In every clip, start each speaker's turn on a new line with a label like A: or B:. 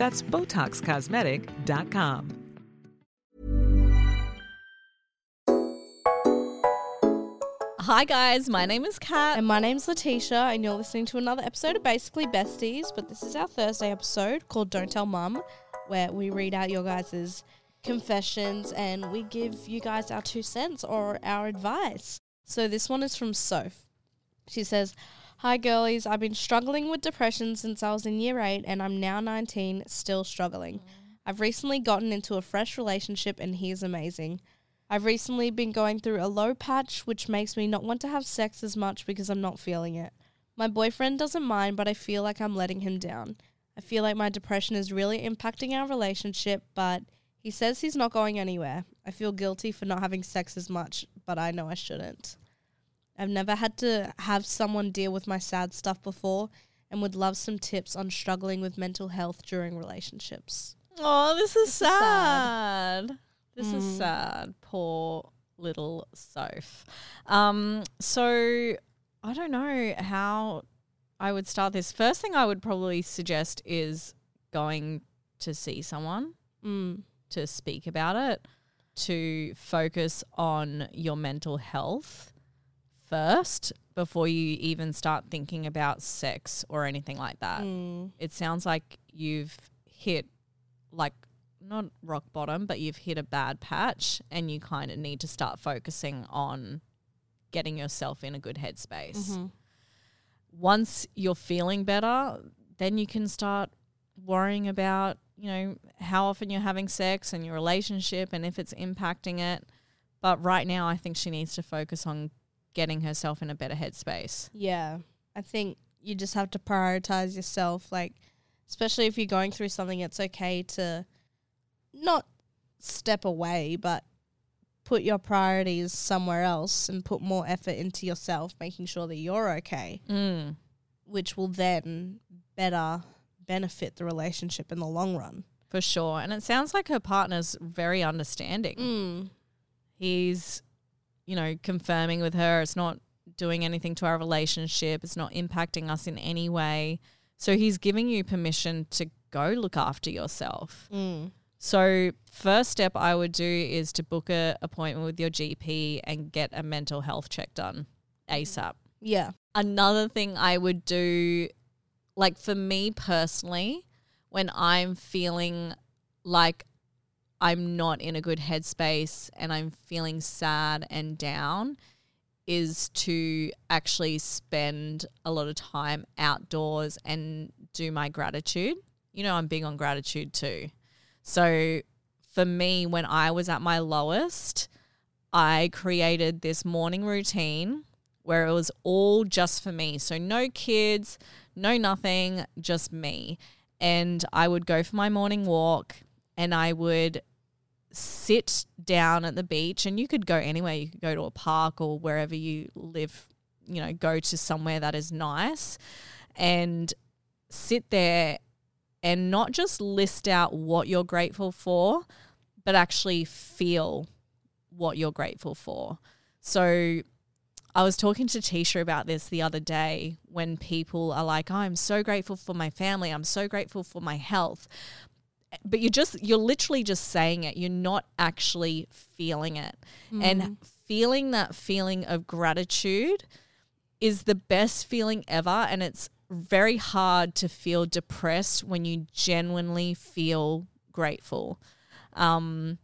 A: That's BotoxCosmetic.com.
B: Hi guys, my name is Kat.
C: And my name's Latisha, and you're listening to another episode of Basically Besties, but this is our Thursday episode called Don't Tell Mum, where we read out your guys' confessions and we give you guys our two cents or our advice. So this one is from Soph. She says, Hi girlies, I've been struggling with depression since I was in year 8 and I'm now 19, still struggling. Mm. I've recently gotten into a fresh relationship and he's amazing. I've recently been going through a low patch, which makes me not want to have sex as much because I'm not feeling it. My boyfriend doesn't mind, but I feel like I'm letting him down. I feel like my depression is really impacting our relationship, but he says he's not going anywhere. I feel guilty for not having sex as much, but I know I shouldn't. I've never had to have someone deal with my sad stuff before and would love some tips on struggling with mental health during relationships.
B: Oh, this is
C: is
B: sad.
C: sad.
B: This is
C: Mm.
B: sad. Poor little Soph. Um, so I don't know how I would start this. First thing I would probably suggest is going to see someone
C: Mm.
B: to speak about it, to focus on your mental health first before you even start thinking about sex or anything like that.
C: Mm.
B: It sounds like you've hit like not rock bottom, but you've hit a bad patch and you kind of need to start focusing on getting yourself in a good headspace.
C: Mhm.
B: Once you're feeling better, then you can start worrying about, you know, how often you're having sex and your relationship and if it's impacting it. But right now, I think she needs to focus on getting herself in a better headspace.
C: Yeah. I think you just have to prioritize yourself. Like, especially if you're going through something, it's okay to not step away, but put your priorities somewhere else and put more effort into yourself, making sure that you're okay,
B: Mm.
C: which will then better benefit the relationship in the long run.
B: For sure. And it sounds like her partner's very understanding.
C: Mm.
B: He's, you know, confirming with her it's not doing anything to our relationship, it's not impacting us in any way. So he's giving you permission to go look after yourself.
C: Mm.
B: So, first step I would do is to book an appointment with your GP and get a mental health check done ASAP.
C: Yeah.
B: Another thing I would do, like for me personally, when I'm feeling like I'm not in a good headspace and I'm feeling sad and down, is to actually spend a lot of time outdoors and do my gratitude. You know, I'm big on gratitude too. So for me, when I was at my lowest, I created this morning routine where it was all just for me. So no kids, no nothing, just me. and I would go for my morning walk and I would sit down at the beach and you could go anywhere. You could go to a park or wherever you live you know go to somewhere that is nice and sit there and not just list out what you're grateful for but actually feel what you're grateful for. So I was talking to Tisha about this the other day when people are like, oh, I'm so grateful for my family. I'm so grateful for my health but you're just you're literally just saying it. You're not actually feeling it.
C: Mm.
B: and feeling that feeling of gratitude is the best feeling ever. And it's very hard to feel depressed when you genuinely feel grateful. Um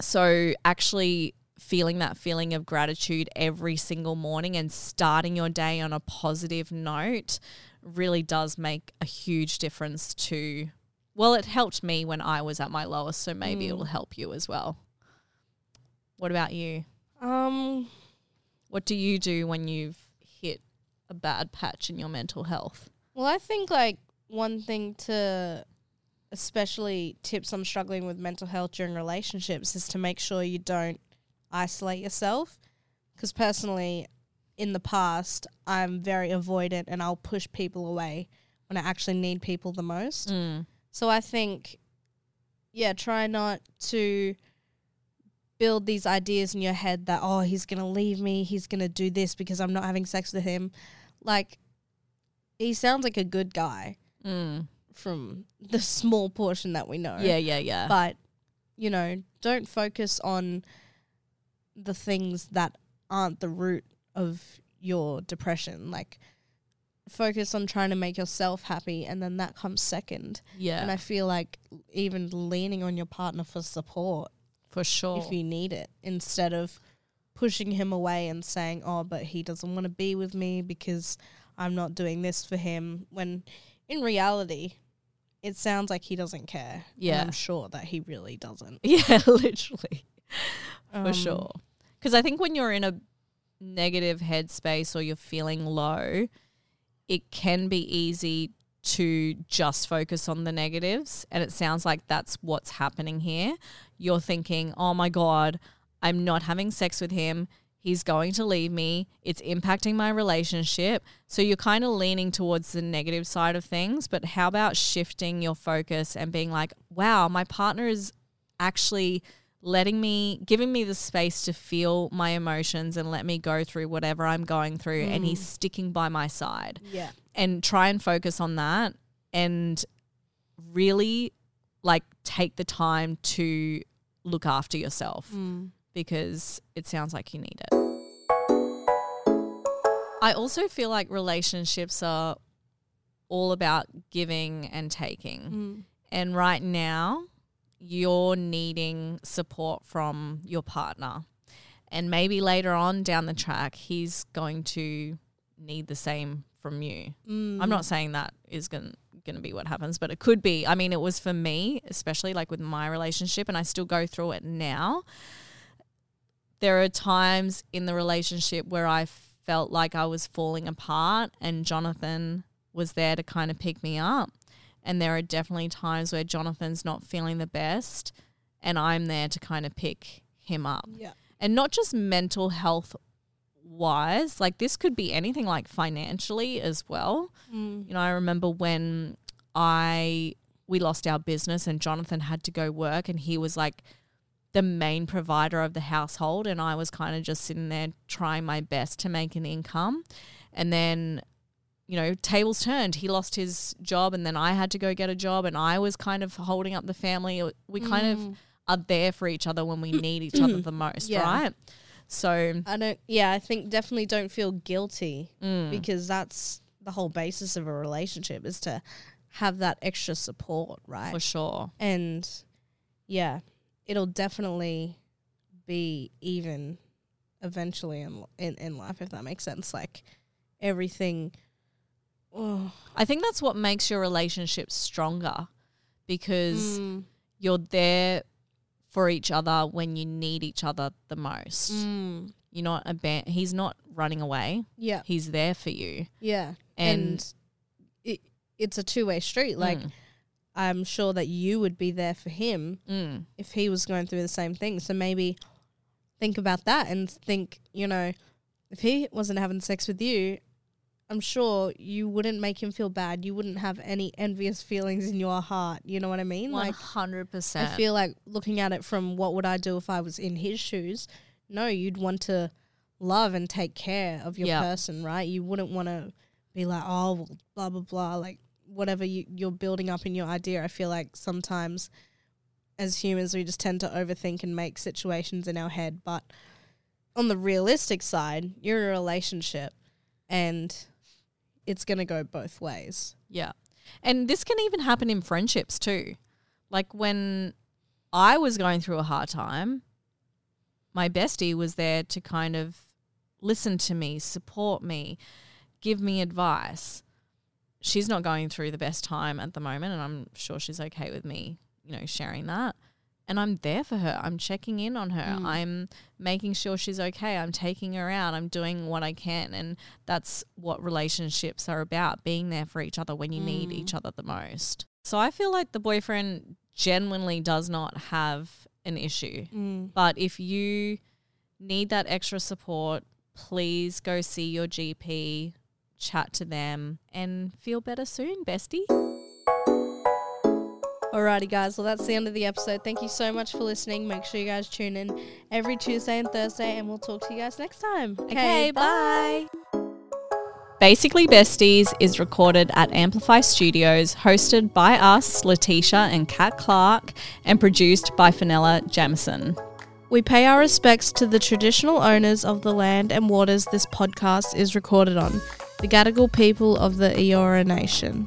B: so actually feeling that feeling of gratitude every single morning and starting your day on a positive note really does make a huge difference to well it helped me when i was at my lowest so maybe it will help you as well what about you
C: Um,
B: what do you do when you've hit a bad patch in your mental health
C: well, I think like one thing to especially tips on struggling with mental health during relationships is to make sure you don't isolate yourself. Because personally, in the past, I'm very avoidant and I'll push people away when I actually need people the most.
B: mm.
C: So I think, yeah, try not to build these ideas in your head that, oh, he's going to leave me. He's going to do this because I'm not having sex with him. Like, he sounds like a good guy
B: Mm.
C: from the small portion that we know.
B: yeah yeah yeah
C: But, you know, don't focus on the things that aren't the root of your depression. Like, focus on trying to make yourself happy and then that comes second.
B: yeah
C: And I feel like even leaning on your partner for support
B: for sure
C: if you need it instead of pushing him away and saying, oh, but he doesn't want to be with me because I'm not doing this for him. When in reality, it sounds like he doesn't care. And
B: Yeah.
C: I'm sure that he really doesn't.
B: yeah literally for
C: Um,
B: sure. Because I think when you're in a negative headspace or you're feeling low, it can be easy to just focus on the negatives. And it sounds like that's what's happening here. You're thinking, oh my God, I'm not having sex with him. He's going to leave me. It's impacting my relationship. So you're kind of leaning towards the negative side of things. But how about shifting your focus and being like, wow, my partner is actually letting me giving me the space to feel my emotions and let me go through whatever I'm going through and he's sticking by my side
C: Yeah.
B: and try and focus on that and really like take the time to look after yourself
C: Mm.
B: because it sounds like you need it. I also feel like relationships are all about giving and taking.
C: Mm.
B: And right now, you're needing support from your partner. And maybe later on down the track, he's going to need the same from you.
C: Mm.
B: I'm not saying that is going going to be what happens, but it could be. I mean, it was for me, especially like with my relationship, and I still go through it now. There are times in the relationship where I felt like I was falling apart, and Jonathan was there to kind of pick me up. And there are definitely times where Jonathan's not feeling the best, and I'm there to kind of pick him up
C: Yeah.
B: and not just mental health wise like this could be anything like financially as well
C: Mm.
B: you know i remember when i we lost our business and jonathan had to go work and he was like the main provider of the household and i was kind of just sitting there trying my best to make an income and then you know tables turned he lost his job and then i had to go get a job and i was kind of holding up the family we kind of are there for each other when we need each other the most
C: Yeah.
B: right so
C: I don't, yeah, I think definitely don't feel guilty
B: mm,
C: because that's the whole basis of a relationship is to have that extra support, right?
B: for sure
C: and yeah, it'll definitely be even eventually in in, in life if that makes sense. Like everything. Oh,
B: I think that's what makes your relationship stronger because
C: mm,
B: you're there for each other when you need each other the most.
C: mm,
B: You're not aban- he's not running away.
C: yeah,
B: He's there for you.
C: yeah,
B: And,
C: and, it it's a two way street. Like
B: Mm,
C: I'm sure that you would be there for him
B: Mm.
C: if he was going through the same thing. So maybe think about that and think, you know, if he wasn't having sex with you, I'm sure you wouldn't make him feel bad. You wouldn't have any envious feelings in your heart. You know what I mean? Like
B: 100%.
C: I feel like looking at it from what would I do if I was in his shoes? No, you'd want to love and take care of your
B: Yeah.
C: person, right? You wouldn't want to be like, oh, well, blah blah blah, like whatever you, you're building up in your idea. I feel like sometimes as humans we just tend to overthink and make situations in our head, but on the realistic side, you're in a relationship and it's gonna go both ways.
B: Yeah. And this can even happen in friendships too. Like when I was going through a hard time, my bestie was there to kind of listen to me, support me, give me advice. She's not going through the best time at the moment, and I'm sure she's okay with me, you know, sharing that. And I'm there for her. I'm checking in on her.
C: Mm.
B: I'm making sure she's okay. I'm taking her out. I'm doing what I can. And that's what relationships are about being there for each other when you need
C: Mm.
B: each other the most. So I feel like the boyfriend genuinely does not have an issue.
C: Mm.
B: But if you need that extra support, please go see your GP, chat to them, and feel better soon, bestie.
C: Alrighty, guys. Well, that's the end of the episode. Thank you so much for listening. Make sure you guys tune in every Tuesday and Thursday, and we'll talk to you guys next time.
B: Okay, bye. Basically Besties is recorded at Amplify Studios, hosted by us, Latisha and Kat Clark, and produced by Fenella Jamison.
C: We pay our respects to the traditional owners of the land and waters this podcast is recorded on, the Gadigal people of the Eora Nation.